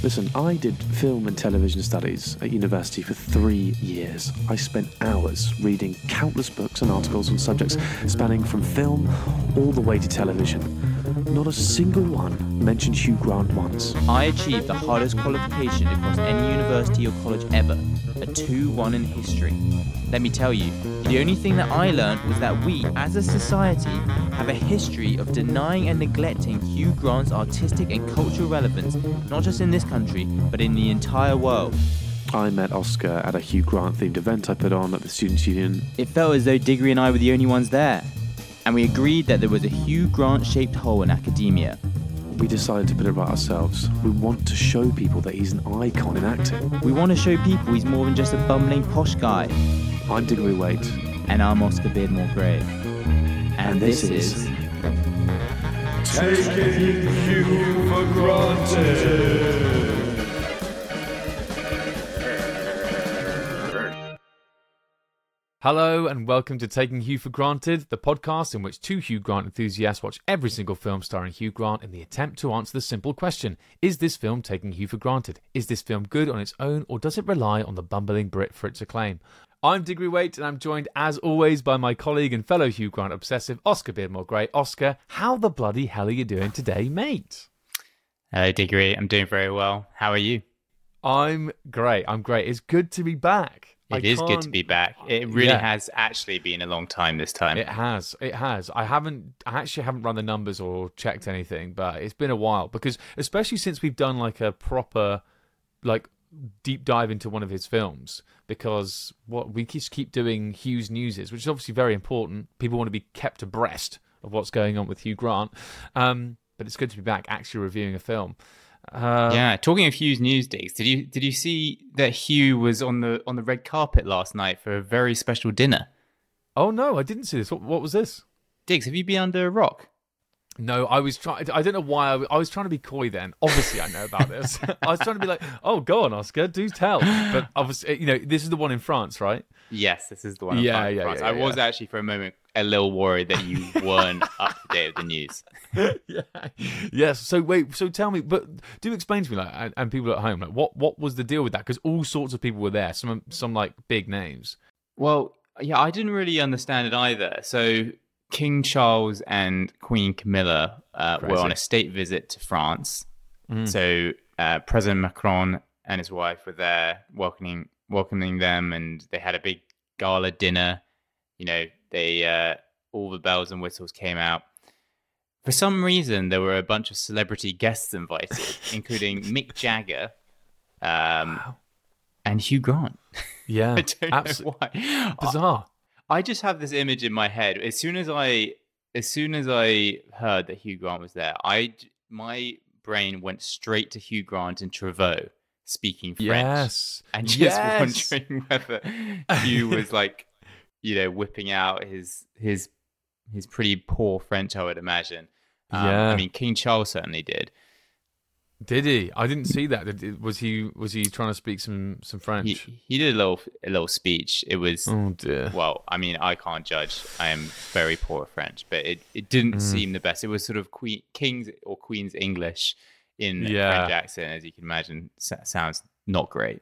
Listen, I did film and television studies at university for three years. I spent hours reading countless books and articles on subjects spanning from film all the way to television. Not a single one mentioned Hugh Grant once. I achieved the hardest qualification across any university or college ever a 2 1 in history. Let me tell you, the only thing that I learned was that we, as a society, have a history of denying and neglecting Hugh Grant's artistic and cultural relevance, not just in this country, but in the entire world. I met Oscar at a Hugh Grant themed event I put on at the Students' Union. It felt as though Diggory and I were the only ones there, and we agreed that there was a Hugh Grant shaped hole in academia. We decided to put it right ourselves. We want to show people that he's an icon in acting. We want to show people he's more than just a bumbling posh guy. I'm Diggory Waite. And I'm Oscar Beardmore Gray. And, And this, this is. Taking Hugh for granted. Hello and welcome to Taking Hugh for Granted, the podcast in which two Hugh Grant enthusiasts watch every single film starring Hugh Grant in the attempt to answer the simple question Is this film taking Hugh for granted? Is this film good on its own or does it rely on the bumbling Brit for its acclaim? I'm Diggory Waite and I'm joined as always by my colleague and fellow Hugh Grant obsessive, Oscar Beardmore Gray. Oscar, how the bloody hell are you doing today, mate? Hello, Diggory. I'm doing very well. How are you? I'm great. I'm great. It's good to be back. It I is good to be back. It really Yeah. has actually been a long time this time. It has. It has. I haven't. I actually haven't run the numbers or checked anything, but it's been a while because, especially since we've done like a proper, like deep dive into one of his films. Because what we just keep doing Hugh's newses, which is obviously very important. People want to be kept abreast of what's going on with Hugh Grant. Um, but it's good to be back actually reviewing a film. Uh, yeah, talking of Hugh's news digs, did you did you see that Hugh was on the on the red carpet last night for a very special dinner? Oh no, I didn't see this. What, what was this? Diggs, have you been under a rock? No, I was trying. I don't know why. I was trying to be coy. Then, obviously, I know about this. I was trying to be like, "Oh, go on, Oscar, do tell." But obviously, you know, this is the one in France, right? Yes, this is the one. in Yeah, France- yeah, France. yeah, I was actually for a moment a little worried that you weren't up to date with the news. yeah. Yes. So wait. So tell me, but do explain to me, like, and, and people at home, like, what what was the deal with that? Because all sorts of people were there. Some some like big names. Well, yeah, I didn't really understand it either. So King Charles and Queen Camilla uh, were on a state visit to France. Mm. So uh, President Macron and his wife were there welcoming welcoming them, and they had a big gala dinner. You know, they uh, all the bells and whistles came out. For some reason, there were a bunch of celebrity guests invited, including Mick Jagger um, and Hugh Grant. Yeah. I don't know why. Bizarre. I just have this image in my head. As soon as I, as soon as I heard that Hugh Grant was there, I my brain went straight to Hugh Grant and Trevaux speaking French, Yes. and just Yes. wondering whether Hugh was like, you know, whipping out his his his pretty poor French. I would imagine. Um, Yeah. I mean, King Charles certainly did. Did he? I didn't see that. Did- Was he? Was he trying to speak some some French? He he did a little a little speech. It was oh dear. well, I mean, I can't judge. I am very poor at French, but it, it didn't Mm. seem the best. It was sort of Queen King's or Queen's English in Yeah. French accent, as you can imagine. sounds not great.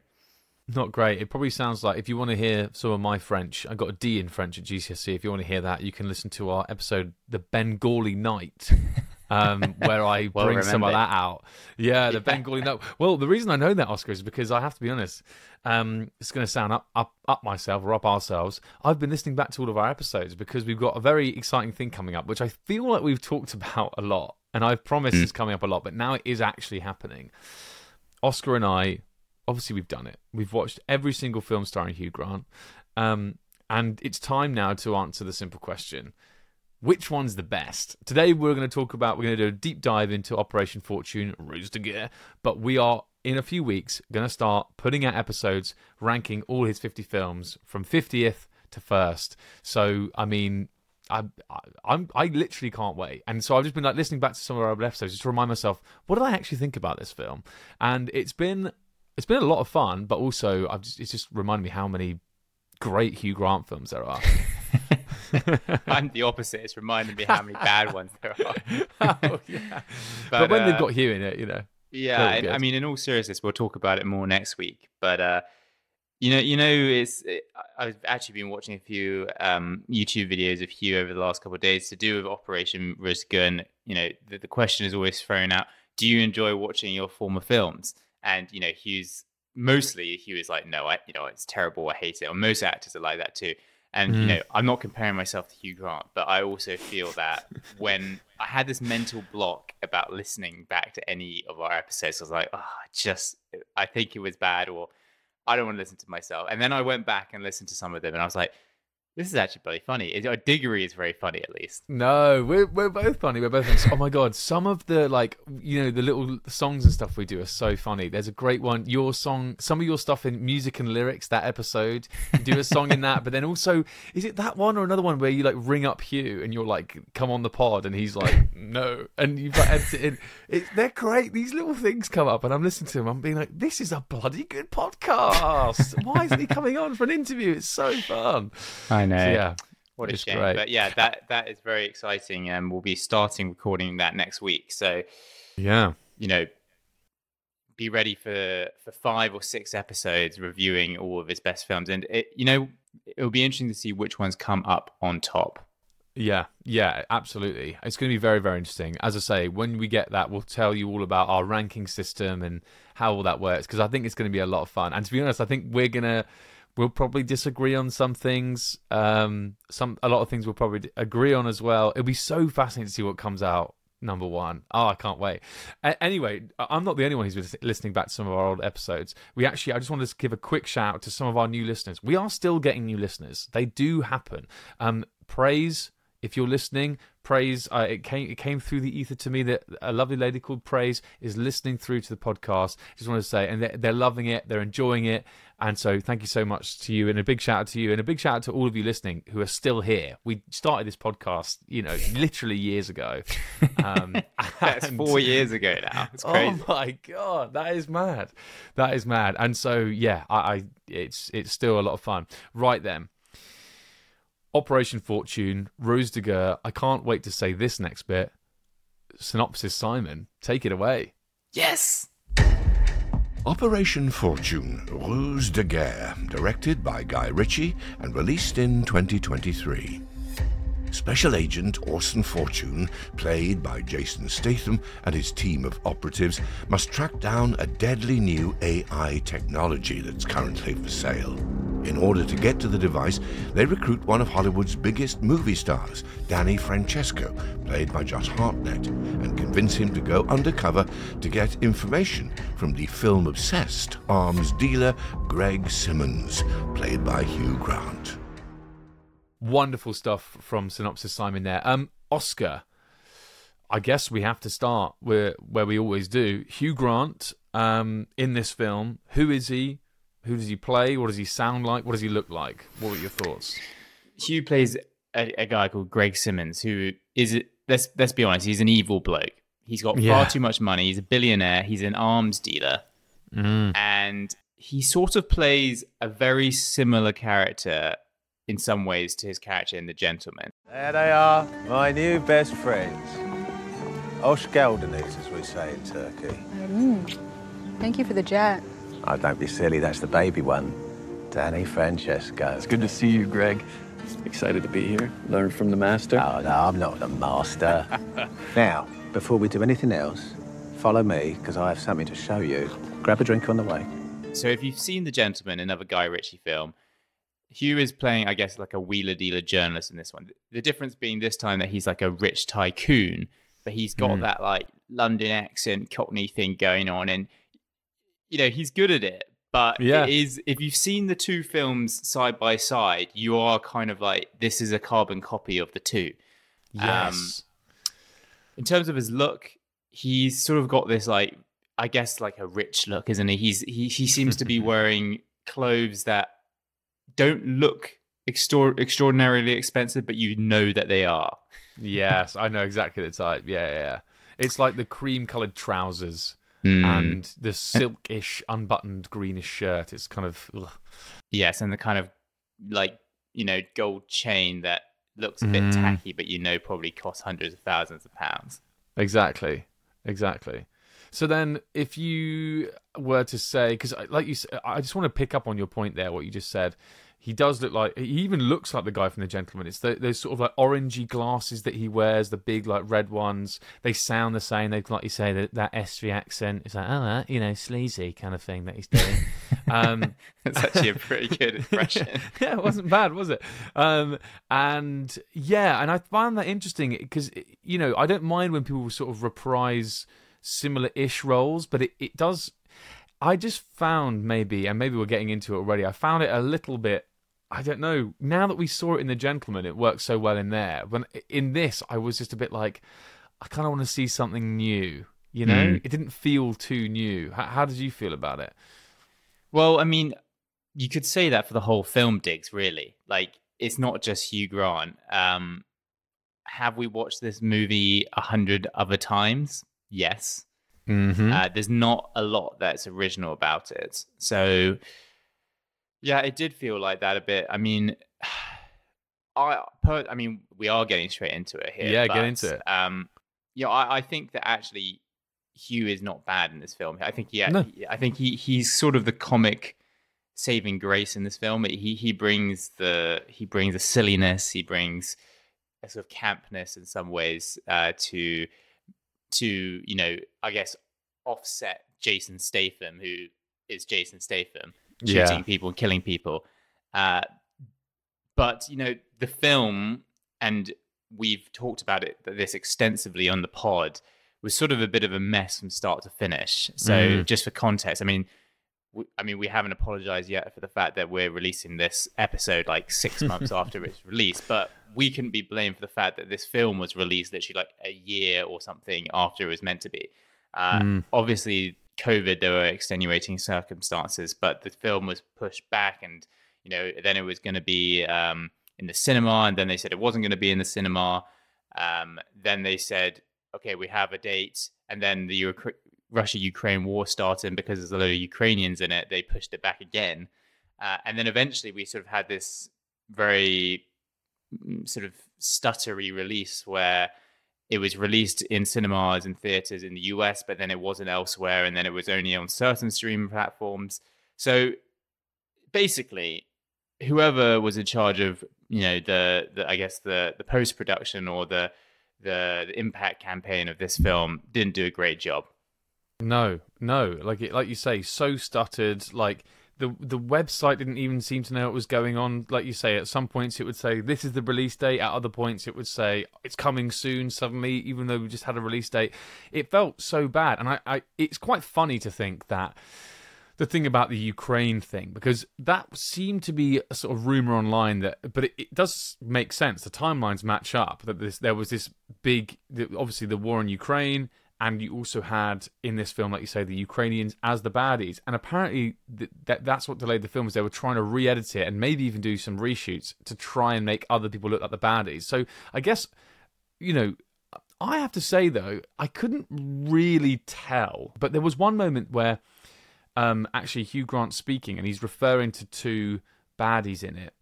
Not great. It probably sounds like if you want to hear some of my French, I got a D in French at GCSE. If you want to hear that, you can listen to our episode, The Bengali Night, um, where I Well bring some of that out. Yeah, the Bengali Night. Well, the reason I know that, Oscar, is because I have to be honest. Um, it's going to sound up, up, up myself or up ourselves. I've been listening back to all of our episodes because we've got a very exciting thing coming up, which I feel like we've talked about a lot, and I've promised is coming up a lot, but now it is actually happening. Oscar and I, obviously, we've done it. We've watched every single film starring Hugh Grant. Um, and it's time now to answer the simple question which one's the best? Today, we're going to talk about, we're going to do a deep dive into Operation Fortune, Ruse de Guerre. But we are, in a few weeks, going to start putting out episodes ranking all his 50 films from 50th to first. So, I mean, I, I, I'm I literally can't wait, and so I've just been like listening back to some of our episodes just to remind myself what did I actually think about this film, and it's been it's been a lot of fun, but also I've just, it's just reminded me how many great Hugh Grant films there are. I'm the opposite. It's reminding me how many bad ones there are. oh, yeah. But, when uh, they've got Hugh in it, you know. Yeah, and, I mean, in all seriousness, we'll talk about it more next week. But uh, you know, you know, it's it, I've actually been watching a few um, YouTube videos of Hugh over the last couple of days to do with Operation Rizgun. You know, the, the question is always thrown out: Do you enjoy watching your former films? And you know, Hugh's mostly Hugh is like, no, I, you know, it's terrible, I hate it. Or most actors are like that too. And you Mm. know, I'm not comparing myself to Hugh Grant, but I also feel that when I had this mental block about listening back to any of our episodes, I was like, oh, just, I think it was bad, or I don't want to listen to myself. And then I went back and listened to some of them, and I was like, this is actually bloody funny. It- Diggory is very funny, at least. No, we're we're both funny. We're both. Funny. Oh my god, some of the like you know the little songs and stuff we do are so funny. There's a great one. Your song, some of your stuff in music and lyrics. That episode, you do a song in that. But then also, is it that one or another one where you like ring up Hugh and you're like, "Come on the pod," and he's like, "No," and you've like edited it in. It, they're great. These little things come up, and I'm listening to them. I'm being like, "This is a bloody good podcast. Why isn't he coming on for an interview? It's so fun." I know. So, yeah, What a It's shame. great. But yeah, that that is very exciting, and we'll be starting recording that next week. So yeah. you know, be ready for for five or six episodes reviewing all of his best films, and it, you know, it'll be interesting to see which ones come up on top. Yeah, yeah, absolutely. It's going to be very, very interesting. As I say, when we get that, we'll tell you all about our ranking system and how all that works because I think it's going to be a lot of fun. And to be honest, I think we're gonna we'll probably disagree on some things. Um, some a lot of things we'll probably agree on as well. It'll be so fascinating to see what comes out. Number one. Oh, I can't wait. A- anyway, I'm not the only one who's been listening back to some of our old episodes. We actually, I just wanted to give a quick shout out to some of our new listeners. We are still getting new listeners. They do happen. Um, praise if you're listening, praise. Uh, it came it came through the ether to me that a lovely lady called Praise is listening through to the podcast. Just want to say, and they're, they're loving it, they're enjoying it, and so thank you so much to you, and a big shout out to you, and a big shout out to all of you listening who are still here. We started this podcast, you know, literally years ago. Um, That's and- four years ago now. It's crazy. Oh my god, that is mad. That is mad. And so yeah, I, I it's it's still a lot of fun. Right then. Operation Fortune, Ruse de Guerre. I can't wait to say this next bit. Synopsis Simon, take it away. Yes. Operation Fortune, Ruse de Guerre, directed by Guy Ritchie and released in 2023. Special Agent Orson Fortune, played by Jason Statham and his team of operatives, must track down a deadly new AI technology that's currently for sale. In order to get to the device, they recruit one of Hollywood's biggest movie stars, Danny Francesco, played by Josh Hartnett, and convince him to go undercover to get information from the film obsessed arms dealer Greg Simmonds, played by Hugh Grant. Wonderful stuff from Synopsis Simon there. Um, Oscar. I guess we have to start where where we always do. Hugh Grant, um, in this film, who is he? Who does he play? What does he sound like? What does he look like? What were your thoughts? Hugh plays a, a guy called Greg Simmonds, who is let's let's be honest, he's an evil bloke. He's got Yeah. far too much money. He's a billionaire. He's an arms dealer, Mm. and he sort of plays a very similar character in some ways to his character in The Gentlemen. There they are, my new best friends. Hoş geldiniz, as we say in Turkey. Thank you for the jet. Oh, don't be silly, that's the baby one. Danny Francesco. It's good to see you, Greg. Excited to be here. Learn from the master. Oh, no, I'm not the master. now, before we do anything else, follow me, because I have something to show you. Grab a drink on the way. So if you've seen The Gentlemen, another Guy Ritchie film, Hugh is playing, I guess, like a wheeler dealer journalist in this one. The difference being this time that he's like a rich tycoon, but he's got hmm. that like London accent, Cockney thing going on, and you know he's good at it. But Yeah. it is if you've seen the two films side by side, you are kind of like this is a carbon copy of the two. Um, yes. In terms of his look, he's sort of got this like I guess like a rich look, isn't he? He's he he seems to be wearing clothes that don't look extor- extraordinarily expensive, but you know that they are. yes, I know exactly the type. Yeah, yeah, yeah. It's like the cream-colored trousers Hmm. and the silkish, unbuttoned greenish shirt. It's kind of ugh. Yes, and the kind of like you know gold chain that looks a bit Mm. tacky, but you know probably costs hundreds of thousands of pounds. exactly, exactly. So then, if you were to say, because like you, I just want to pick up on your point there, what you just said. He does look like he even looks like the guy from The Gentlemen. It's the, those sort of like orangey glasses that he wears, the big like red ones. They sound the same. They like you say that that Estuary accent. It's like oh, you know, sleazy kind of thing that he's doing. um, It's actually a pretty good impression. yeah, it wasn't bad, was it? Um, and yeah, and I found that interesting because you know I don't mind when people sort of reprise similar-ish roles, but it, it does. I just found maybe, and maybe we're getting into it already. I found it a little bit. I don't know. Now that we saw it in The Gentlemen, it works so well in there. When in this, I was just a bit like, I kind of want to see something new. You know, Mm. it didn't feel too new. How, how did you feel about it? Well, I mean, you could say that for the whole film, Diggs. Really, like it's not just Hugh Grant. Um, have we watched this movie a hundred other times? Yes. Mm-hmm. Uh, there's not a lot that's original about it. So, yeah, it did feel like that a bit. I mean, I, per, I mean, we are getting straight into it here. Yeah, get into it. Um, you know, I, I think that actually Hugh is not bad in this film. I think yeah, No. he- I think he he's sort of the comic saving grace in this film. He he brings the he brings a silliness. He brings a sort of campness in some ways uh, to to you know I guess offset Jason Statham, who is Jason Statham Yeah. shooting people and killing people. Uh, but you know the film, and we've talked about it this extensively on the pod, was sort of a bit of a mess from start to finish. So Mm. just for context, I mean. w- I mean, we haven't apologized yet for the fact that we're releasing this episode like six months after it's released, but we couldn't be blamed for the fact that this film was released literally like a year or something after it was meant to be. Uh, Mm. Obviously, COVID, there were extenuating circumstances, but the film was pushed back, and you know, then it was going to be um, in the cinema, and then they said it wasn't going to be in the cinema. Um, then they said, okay, we have a date, and then the Ukra- Russia-Ukraine war started, and because there's a lot of Ukrainians in it, they pushed it back again, uh, and then eventually we sort of had this very mm, sort of stuttery release where it was released in cinemas and theaters in the US, but then it wasn't elsewhere, and then it was only on certain streaming platforms. So basically, whoever was in charge of you know the, the I guess the the post production or the, the the impact campaign of this film didn't do a great job. No, no, like it, like you say, so stuttered. Like the the website didn't even seem to know what was going on. Like you say, at some points it would say this is the release date. At other points it would say it's coming soon. Suddenly, even though we just had a release date, it felt so bad. And I, I it's quite funny to think that the thing about the Ukraine thing because that seemed to be a sort of rumor online that, but it, it does make sense. The timelines match up. That this there was this big, obviously the war in Ukraine, and you also had in this film, like you say, the Ukrainians as the baddies, and apparently th- that that's what delayed the film. Is they were trying to re-edit it and maybe even do some reshoots to try and make other people look like the baddies. So I guess you know. I have to say though, I couldn't really tell, but there was one moment where um, actually Hugh Grant speaking, and he's referring to two baddies in it.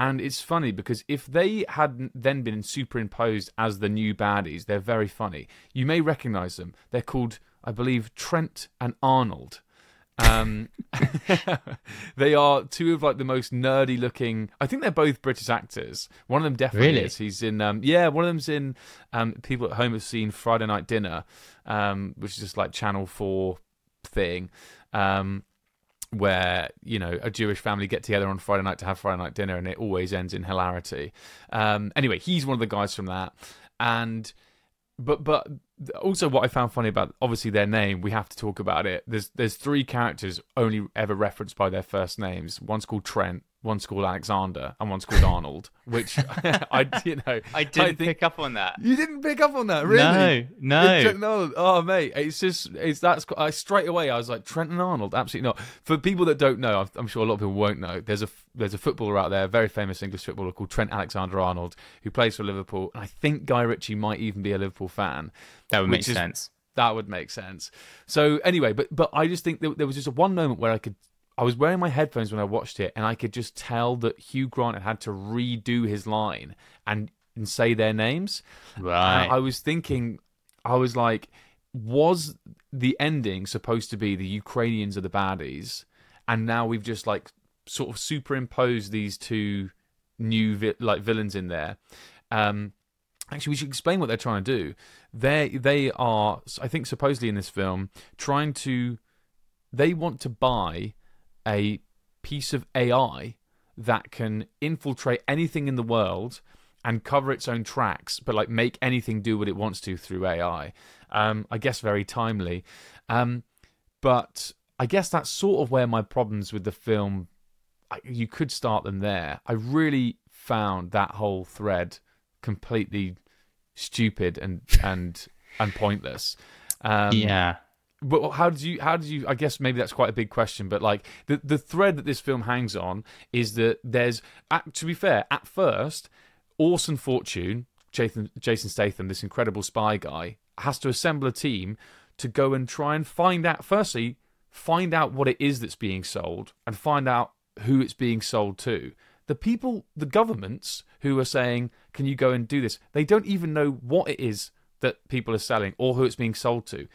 And it's funny because if they had then been superimposed as the new baddies, they're very funny. You may recognize them. They're called, I believe, Trent and Arnold. Um, they are two of like the most nerdy looking. I think they're both British actors. One of them definitely Really? is. He's in. Um, yeah, one of them's in. Um, people at home have seen Friday Night Dinner, um, which is just like Channel Four thing. Um, where you know a Jewish family get together on Friday night to have Friday night dinner, and it always ends in hilarity. Um, anyway, he's one of the guys from that, and but but also what I found funny about obviously their name, we have to talk about it. There's there's three characters only ever referenced by their first names. One's called Trent, one's called Alexander, and one's called Arnold. Which I you know I didn't think- pick up on that. you didn't pick up on that, really? No, no. Oh, mate, it's just it's that's I straight away. I was like Trent and Arnold. Absolutely not. For people that don't know, I'm- I'm sure a lot of people won't know. There's a there's a footballer out there, a very famous English footballer called Trent Alexander Arnold, who plays for Liverpool. And I think Guy Ritchie might even be a Liverpool fan. That would make is- sense. That would make sense. So anyway, but but I just think there, there was just one moment where I could. I was wearing my headphones when I watched it, and I could just tell that Hugh Grant had had to redo his line and and say their names. Right. And I was thinking, I was like, was the ending supposed to be the Ukrainians are the baddies, and now we've just like sort of superimposed these two new vi- like villains in there. Um, actually, we should explain what they're trying to do. They they are, I think, supposedly in this film, trying to they want to buy a piece of AI that can infiltrate anything in the world and cover its own tracks, but like make anything do what it wants to through AI. Um, I guess very timely. Um, but I guess that's sort of where my problems with the film. You could start them there. I really found that whole thread completely stupid and and and pointless. Um, yeah. But how did you? How did you? I guess maybe that's quite a big question. But like the the thread that this film hangs on is that there's. To be fair, at first, Orson Fortune, Jason Jason Statham, this incredible spy guy, has to assemble a team to go and try and find out. Firstly, find out what it is that's being sold, and find out who it's being sold to. The people, the governments who are saying, "Can you go and do this?" They don't even know what it is that people are selling or who it's being sold to.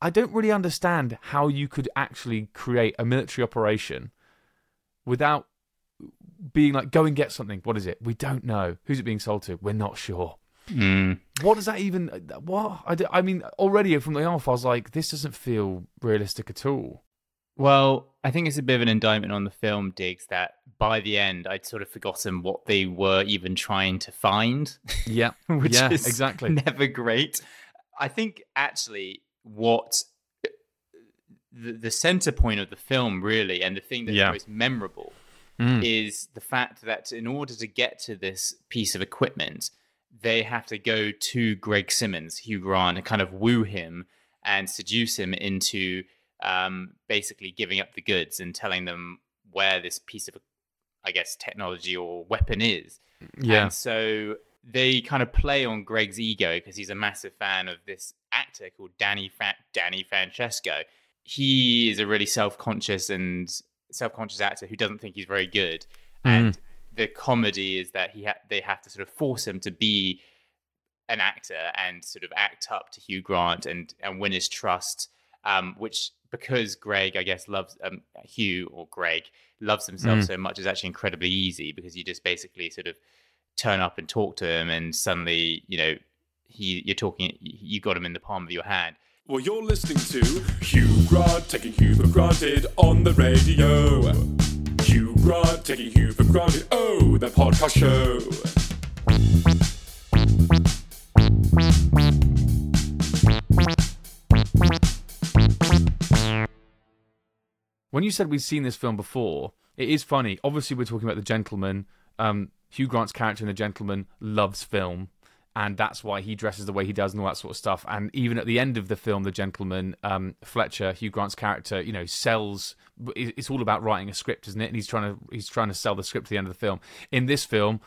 I don't really understand how you could actually create a military operation without being like, go and get something. What is it? We don't know. Who's it being sold to? We're not sure. Mm. What does that even? What? I, d- I mean, already from the off, I was like, this doesn't feel realistic at all. Well, I think it's a bit of an indictment on the film, Diggs, that by the end I'd sort of forgotten what they were even trying to find. Yeah, which yeah, is exactly. never great. I think actually what the, the center point of the film really and the thing that's Yeah. most memorable Mm. is the fact that in order to get to this piece of equipment they have to go to greg simmonds hugh grant and kind of woo him and seduce him into um, basically giving up the goods and telling them where this piece of i guess technology or weapon is Yeah. and so they kind of play on Greg's ego because he's a massive fan of this actor called Danny Fra- Danny Francesco. He is a really self-conscious and self-conscious actor who doesn't think he's very good. And the comedy is that he ha- they have to sort of force him to be an actor and sort of act up to Hugh Grant and and win his trust. Um, which because Greg, I guess, loves um, Hugh or Greg loves himself Mm. so much is actually incredibly easy because you just basically sort of turn up and talk to him, and suddenly you know he you're talking you got him in the palm of your hand. Well, you're listening to Hugh Grant taking Hugh for granted on the radio. Hugh Grant taking Hugh for granted. Oh, the podcast show. When you said we've seen this film before, it is funny. Obviously, we're talking about The Gentlemen. Um, Hugh Grant's character in The Gentlemen loves film, and that's why he dresses the way he does and all that sort of stuff. And even at the end of the film, The Gentlemen, um, Fletcher, Hugh Grant's character, you know, sells. It's all about writing a script, isn't it? And he's trying to he's trying to sell the script at the end of the film. In this film,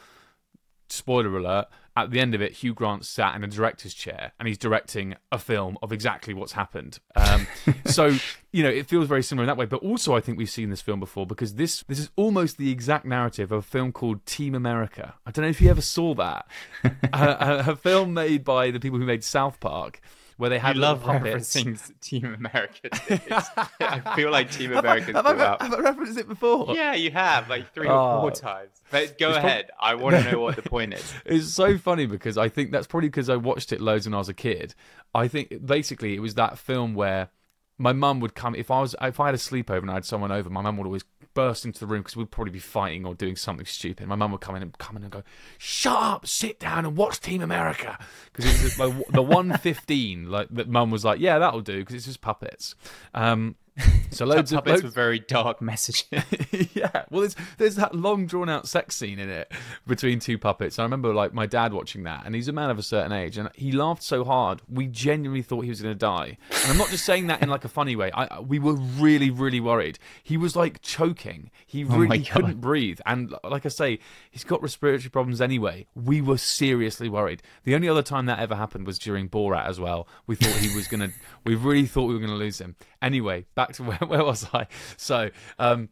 spoiler alert, at the end of it, Hugh Grant sat in a director's chair and he's directing a film of exactly what's happened. Um, so, you know, it feels very similar in that way. But also, I think we've seen this film before because this this is almost the exact narrative of a film called Team America. I don't know if you ever saw that. a, a, a film made by the people who made South Park. Where they had love puppets. referencing Team America. I feel like Team Have I, have, I, up. have I referenced it before? Yeah, you have like three Oh. or four oh. times. But go It's prob- ahead. I want to know what the point is. It's so funny because I think that's probably because I watched it loads when I was a kid. I think basically it was that film where my mum would come if I was if I had a sleepover and I had someone over, my mum would always burst into the room because we'd probably be fighting or doing something stupid. My mum would come in and come in and go, "Shut up, sit down and watch Team America," because it was the, the one fifteen. Like that, mum was like, "Yeah, that'll do," because it's just puppets. Um, so loads of Puppets loads, with very dark messages. yeah. Well, there's there's that long drawn out sex scene in it between two puppets. I remember like my dad watching that, and he's a man of a certain age, and he laughed so hard we genuinely thought he was going to die. And I'm not just saying that in like a funny way. I, we were really really worried. He was like choking. He oh really God. couldn't breathe, and like I say, he's got respiratory problems anyway. We were seriously worried. The only other time that ever happened was during Borat as well. We thought he was gonna. we really thought we were gonna lose him. Anyway, back to where, where was I? So, um,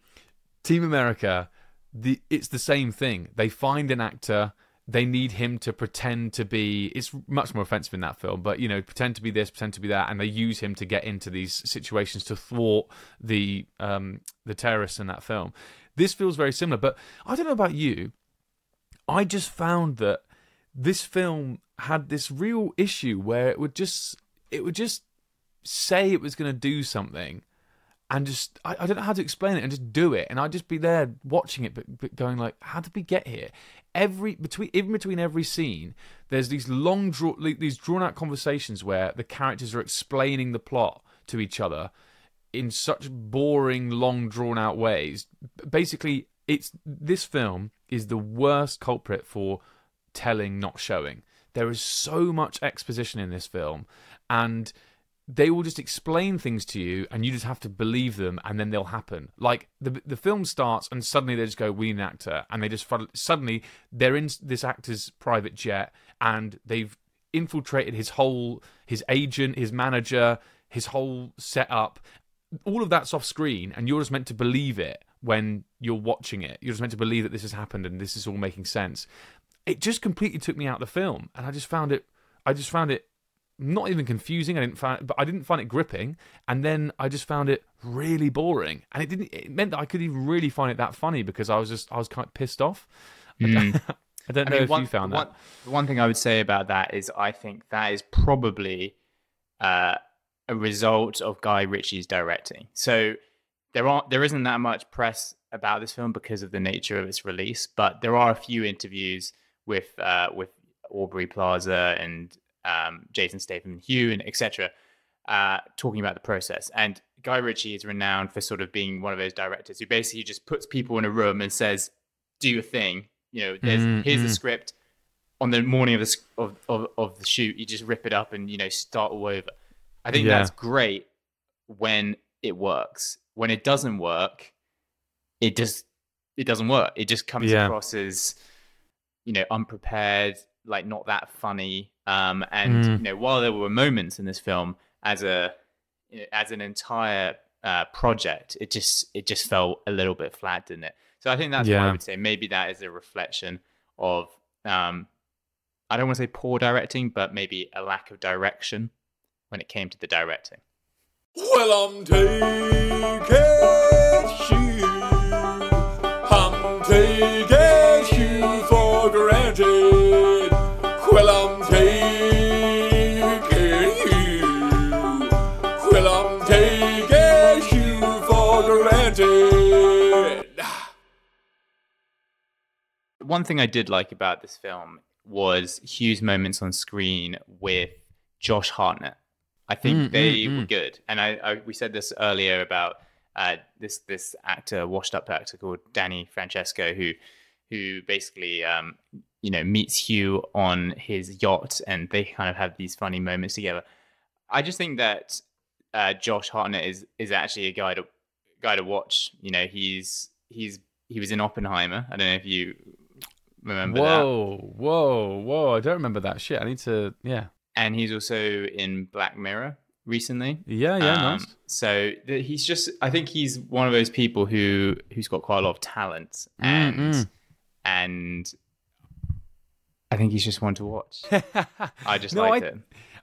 Team America, the it's the same thing. They find an actor. they need him to pretend to be it's much more offensive in that film but you know pretend to be this pretend to be that and they use him to get into these situations to thwart the um the terrorists in that film this feels very similar but i don't know about you i just found that this film had this real issue where it would just it would just say it was going to do something and just I, I don't know how to explain it and just do it. And I'd just be there watching it but, but going like how did we get here? Every between even between every scene there's these long draw these drawn out conversations where the characters are explaining the plot to each other in such boring long drawn out ways. Basically it's this film is the worst culprit for telling not showing. There is so much exposition in this film and they will just explain things to you and you just have to believe them and then they'll happen. Like the the film starts and suddenly they just go we need an actor. And they just suddenly they're in this actor's private jet and they've infiltrated his whole his agent his manager his whole setup. All of that's off screen and you're just meant to believe it when you're watching it. You're just meant to believe that this has happened and this is all making sense. It just completely took me out of the film and i just found it i just found it not even confusing. I didn't find, but I didn't find it gripping. And then I just found it really boring, and it didn't. It meant that I could even really find it that funny because I was just I was kind of pissed off. Mm. I don't know mean, if one, you found one, that. One thing I would say about that is I think that is probably uh, a result of Guy Ritchie's directing. So there aren't there isn't that much press about this film because of the nature of its release, but there are a few interviews with uh, with Aubrey Plaza and um, Jason Statham and Hugh and etc. Uh, talking about the process. And Guy Ritchie is renowned for sort of being one of those directors who basically just puts people in a room and says, "Do your thing." You know, there's mm-hmm. here's the script. On the morning of the of, of, of the shoot, you just rip it up and you know start all over. I think yeah. that's great when it works. When it doesn't work, it just it doesn't work. It just comes yeah. across as you know unprepared, like not that funny. Um, and mm. you know, while there were moments in this film as a as an entire uh, project, it just it just felt a little bit flat, didn't it? So I think that's yeah. what I would say. Maybe that is a reflection of um, I don't want to say poor directing, but maybe a lack of direction when it came to the directing. Well, I'm taking One thing I did like about this film was Hugh's moments on screen with Josh Hartnett. I think mm, they mm, were mm. good, and I, I, we said this earlier about uh, this this actor, washed up actor called Danny Francesco, who who basically um, you know meets Hugh on his yacht, and they kind of have these funny moments together. I just think that uh, Josh Hartnett is is actually a guy to guy to watch. You know, he's he's he was in Oppenheimer. I don't know if you remember whoa, that. Whoa, whoa, I don't remember that shit. I need to, yeah. And he's also in Black Mirror recently. Yeah, yeah, um, nice. So he's just, I think he's one of those people who who's got quite a lot of talent, and mm-hmm. and I think he's just one to watch. I just no, liked I, it.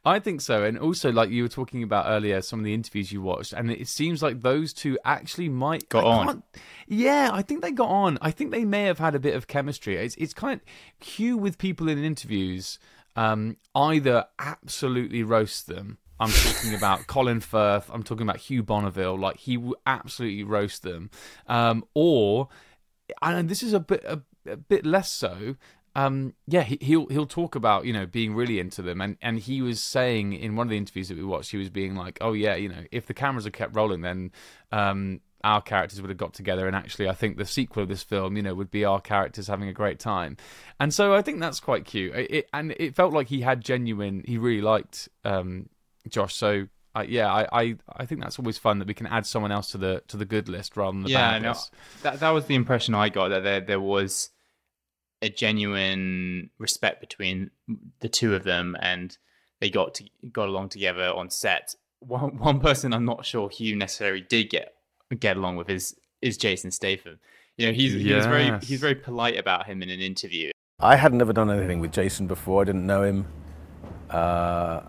I think so, and also like you were talking about earlier, some of the interviews you watched, and it seems like those two actually might got on. Yeah, I think they got on. I think they may have had a bit of chemistry. It's it's kind of Hugh with people in interviews. Um, either absolutely roast them. I'm talking about Colin Firth. I'm talking about Hugh Bonneville. Like he will absolutely roast them. Um, or, and this is a bit a, a bit less so um, yeah, he, he'll he'll talk about you know being really into them, and and he was saying in one of the interviews that we watched, he was being like, oh yeah, you know, if the cameras had kept rolling, then um, our characters would have got together, and actually, I think the sequel of this film, you know, would be our characters having a great time, and so I think that's quite cute. It, it and it felt like he had genuine, he really liked um, Josh, so uh, yeah, I, I, I think that's always fun that we can add someone else to the to the good list rather than the yeah, bad no, list. That that was the impression I got that there there was a genuine respect between the two of them, and they got to got along together on set. One one person I'm not sure Hugh necessarily did get get along with is is Jason Statham. You know, he's yes. he was very he's very polite about him in an interview. I had never done anything with Jason before. I didn't know him. Uh,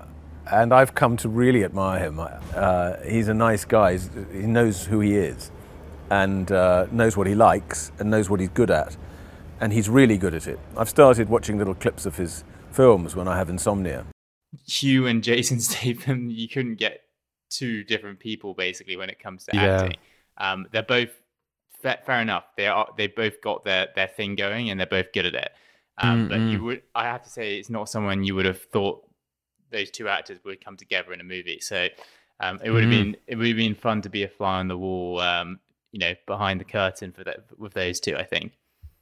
and I've come to really admire him. Uh, he's a nice guy. He's, he knows who he is and uh, knows what he likes and knows what he's good at. And he's really good at it. I've started watching little clips of his films when I have insomnia. Hugh and Jason Statham, you couldn't get two different people basically when it comes to Yeah. acting. Um, they're both fair, fair enough. They are they both got their their thing going and they're both good at it. Um, But you would, I have to say, it's not someone you would have thought those two actors would come together in a movie. So um, it would have been it would have been fun to be a fly on the wall, um, you know, behind the curtain for that with those two. I think.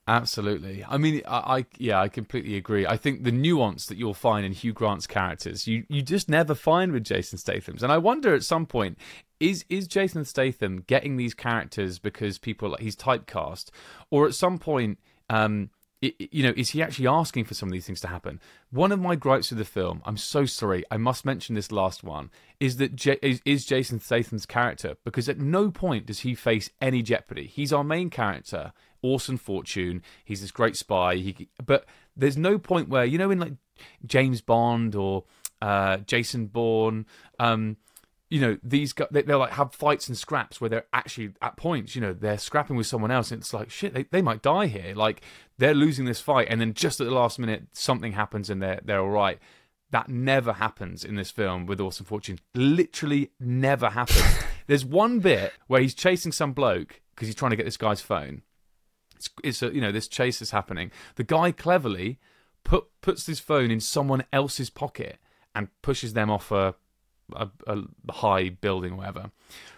Absolutely. I mean, I, I yeah, I completely agree. I think the nuance that you'll find in Hugh Grant's characters, you you just never find with Jason Statham's. And I wonder at some point, is is Jason Statham getting these characters because people like he's typecast, or at some point, um, i i- you know, is he actually asking for some of these things to happen? One of my gripes with the film, I'm so sorry, I must mention this last one, is that J- is, is Jason Statham's character because at no point does he face any jeopardy. He's our main character, Orson Fortune. He's this great spy. He, but there's no point where you know in like James Bond or uh, Jason Bourne. Um, you know these guys they, they'll like have fights and scraps where they're actually at points you know they're scrapping with someone else and it's like shit they, they might die here like they're losing this fight and then just at the last minute something happens and they're they're all right that never happens in this film with Orson Fortune literally never happens there's one bit where he's chasing some bloke because he's trying to get this guy's phone it's, it's a, you know this chase is happening the guy cleverly put puts his phone in someone else's pocket and pushes them off a a, a high building or whatever.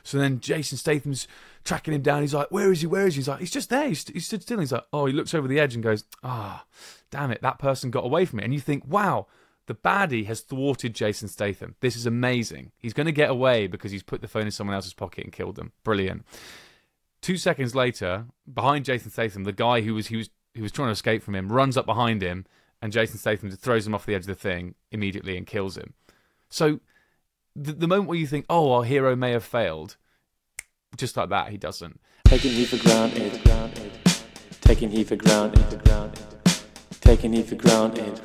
So then Jason Statham's tracking him down. He's like, "Where is he? Where is he?" He's like, "He's just there. He's, he stood still." He's like, "Oh." He looks over the edge and goes, "Ah, damn it! That person got away from me." And you think, "Wow." The baddie has thwarted Jason Statham. This is amazing. He's going to get away because he's put the phone in someone else's pocket and killed them. Brilliant. Two seconds later, behind Jason Statham, the guy who was he was who was trying to escape from him runs up behind him, and Jason Statham throws him off the edge of the thing immediately and kills him. So the, the moment where you think, oh, our hero may have failed, just like that, he doesn't. Taking he for granted. Taking he for granted. Taking he for granted.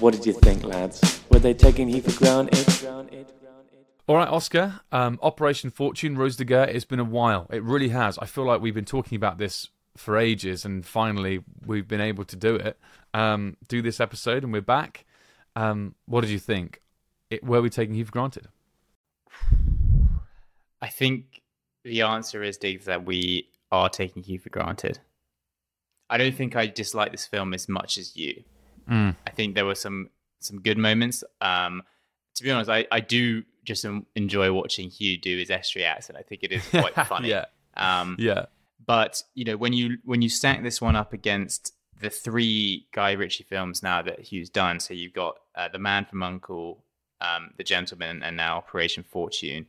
What did you think, lads? Were they taking he for granted? All right, Oscar. Um, Operation Fortune, Ruse de Guerre. It's been a while. It really has. I feel like we've been talking about this for ages, and finally we've been able to do it. Um, do this episode, and we're back. Um, what did you think? It, were we taking Hugh for granted? I think the answer is, Diggs, that we are taking Hugh for granted. I don't think I dislike this film as much as you. Mm. I think there were some some good moments. Um, to be honest, I, I do just enjoy watching Hugh do his Estuary accent. I think it is quite funny. Yeah. Um, Yeah. but you know, when you when you stack this one up against the three Guy Ritchie films now that Hugh's done, so you've got uh, The Man from U.N.C.L.E., um, The Gentlemen, and now Operation Fortune.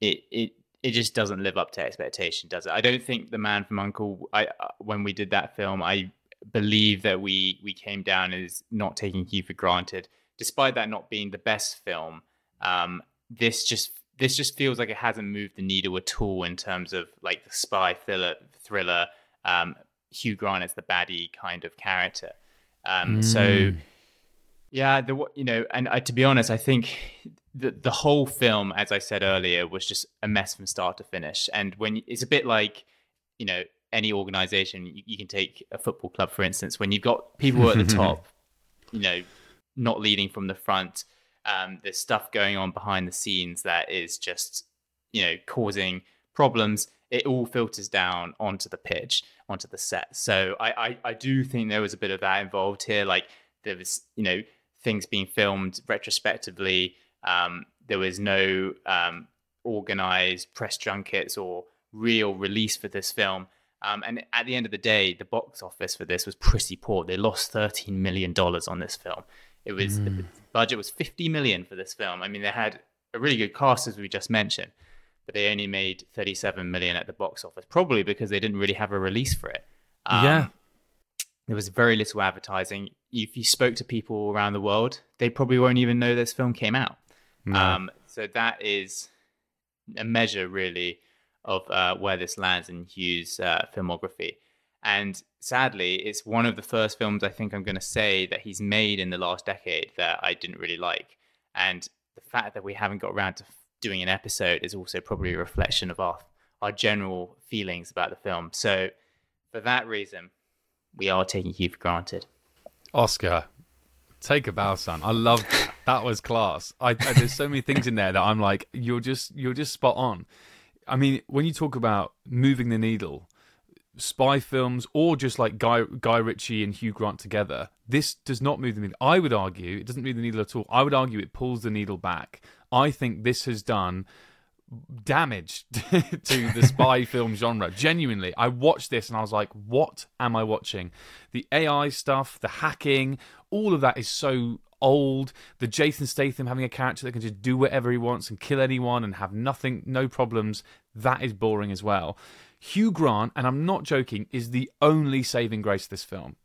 It it it just doesn't live up to expectation, does it? I don't think The Man from Uncle. I uh, when we did that film, I believe that we we came down as not taking Hugh for granted, despite that not being the best film. Um, this just this just feels like it hasn't moved the needle at all in terms of like the spy thriller thriller. Um, Hugh Grant as the baddie kind of character. Um, So yeah, the you know, and I, to be honest, I think the the whole film, as I said earlier, was just a mess from start to finish. And when it's a bit like you know any organization, you, you can take a football club for instance, when you've got people at the top, you know, not leading from the front. Um, there's stuff going on behind the scenes that is just, you know, causing problems. It all filters down onto the pitch, onto the set. So I, I, I do think there was a bit of that involved here. Like there was, you know, things being filmed retrospectively. Um, there was no um, organized press junkets or real release for this film. Um, and at the end of the day, the box office for this was pretty poor. They lost thirteen million dollars on this film. It was the budget was fifty million for this film. I mean, they had a really good cast as we just mentioned, but they only made thirty-seven million at the box office, probably because they didn't really have a release for it. Um, Yeah. there was very little advertising. If you spoke to people around the world, they probably won't even know this film came out. Um, so that is a measure, really, of uh, where this lands in Hugh's uh, filmography. And sadly, it's one of the first films I think I'm going to say that he's made in the last decade that I didn't really like. And the fact that we haven't got around to doing an episode is also probably a reflection of our our general feelings about the film. So, for that reason, we are taking Hugh for granted. Oscar, take a bow, son. I love that. That was class. I, I there's so many things in there that I'm like, you're just you're just spot on. I mean, when you talk about moving the needle, spy films or just like Guy Guy Ritchie and Hugh Grant together, this does not move the needle. I would argue it doesn't move the needle at all. I would argue it pulls the needle back. I think this has done damage to the spy film genre. Genuinely, I watched this and I was like, what am I watching? The AI stuff, the hacking, all of that is so old. The Jason Statham having a character that can just do whatever he wants and kill anyone and have nothing, no problems, that is boring as well. Hugh Grant, and I'm not joking, is the only saving grace of this film.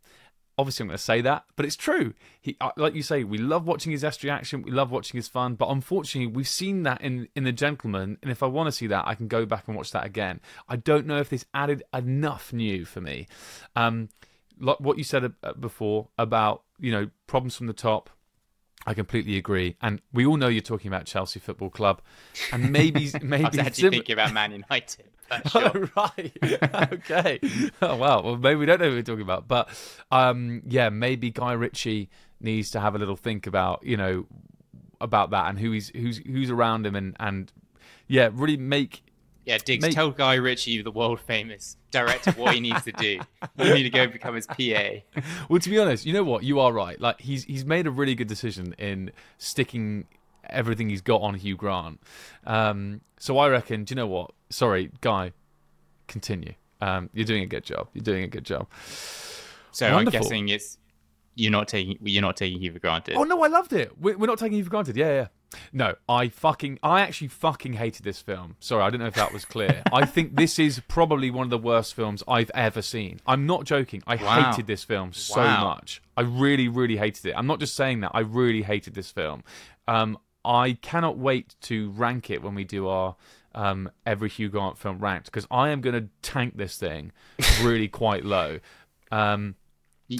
Obviously, I'm going to say that, but it's true. He, uh, like you say, we love watching his estuary action, we love watching his fun, but unfortunately, we've seen that in in The Gentlemen, and if I want to see that, I can go back and watch that again. I don't know if this added enough new for me. Um, like what you said uh, before about you know problems from the top, I completely agree, and we all know you're talking about Chelsea Football Club, and maybe maybe I was actually sim- thinking about Man United. Oh, right. okay. Oh, wow. Well, maybe we don't know who we're talking about, but um, yeah, maybe Guy Ritchie needs to have a little think about you know about that and who he's who's who's around him and and yeah, really make Yeah, Diggs, Mate- tell Guy Ritchie, the world famous director, what he needs to do. You need to go become his PA. Well, to be honest, you know what? You are right. Like he's he's made a really good decision in sticking everything he's got on Hugh Grant. Um, so I reckon. Do you know what? Sorry, Guy. Continue. Um, you're doing a good job. You're doing a good job. So Wonderful. I'm guessing it's you're not taking you're not taking Hugh for granted. Oh no, I loved it. We're, we're not taking you for granted. Yeah, yeah. No, I fucking, I actually fucking hated this film. Sorry, I don't know if that was clear. I think this is probably one of the worst films I've ever seen. I'm not joking. I Wow. hated this film so Wow. much. I really, really hated it. I'm not just saying that. I really hated this film. Um, I cannot wait to rank it when we do our um, every Hugh Grant film ranked because I am going to tank this thing really quite low. Um,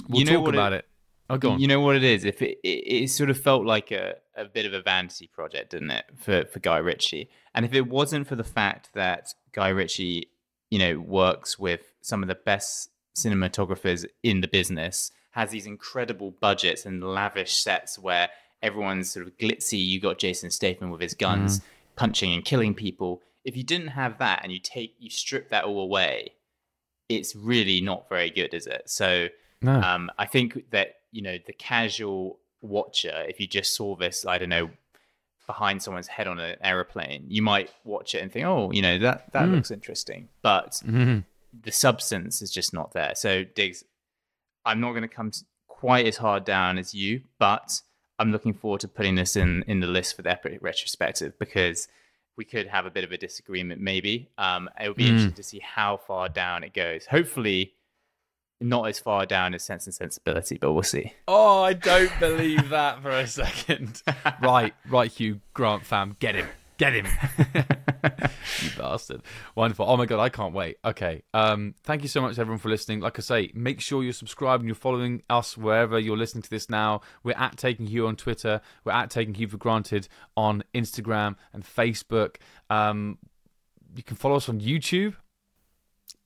we'll you know talk what about it. Oh, go on. You know what it is? If it, it, it sort of felt like a, a bit of a vanity project, didn't it, for, for Guy Ritchie? And if it wasn't for the fact that Guy Ritchie, you know, works with some of the best cinematographers in the business, has these incredible budgets and lavish sets where everyone's sort of glitzy. You got Jason Statham with his guns punching and killing people. If you didn't have that and you take you strip that all away, it's really not very good, is it? So no. um, I think that you know the casual watcher, if you just saw this, I don't know, behind someone's head on an aeroplane, you might watch it and think, oh, you know that that looks interesting, but Mhm. the substance is just not there. So Diggs, I'm not going to come quite as hard down as you, but I'm looking forward to putting this in in the list for the epic retrospective because we could have a bit of a disagreement maybe. Um, it would be Mm. interesting to see how far down it goes. Hopefully, not as far down as Sense and Sensibility, but we'll see. Oh, I don't believe that for a second. right, right, Hugh Grant fam, get him, get him, you bastard. Wonderful. Oh my god, I can't wait. Okay, um, thank you so much everyone for listening. Like I say, make sure you're subscribed and you're following us wherever you're listening to this now. We're at Taking Hugh on Twitter. We're at Taking Hugh for Granted on Instagram and Facebook. Um, you can follow us on YouTube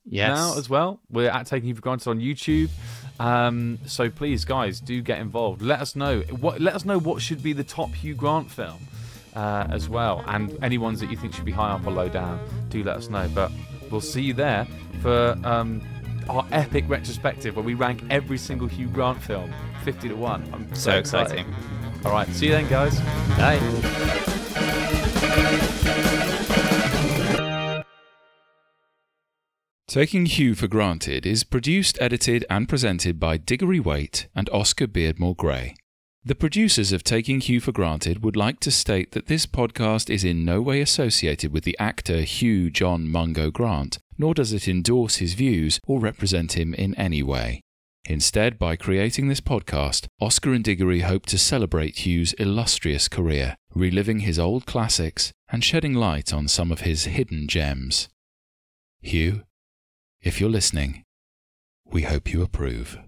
Yes. now as well. We're at Taking Hugh for Granted on YouTube. Um, so please, guys, do get involved. Let us know what. Let us know what should be the top Hugh Grant film uh, as well, and any ones that you think should be high up or low down. Do let us know. But we'll see you there for um, our epic retrospective where we rank every single Hugh Grant film, fifty to one. I'm so, So excited. exciting. All right, see you then, guys. Bye. Taking Hugh for Granted is produced, edited, and presented by Diggory Waite and Oscar Beardmore Gray. The producers of Taking Hugh for Granted would like to state that this podcast is in no way associated with the actor Hugh John Mungo Grant, nor does it endorse his views or represent him in any way. Instead, by creating this podcast, Oscar and Diggory hope to celebrate Hugh's illustrious career, reliving his old classics and shedding light on some of his hidden gems. Hugh, if you're listening, We hope you approve.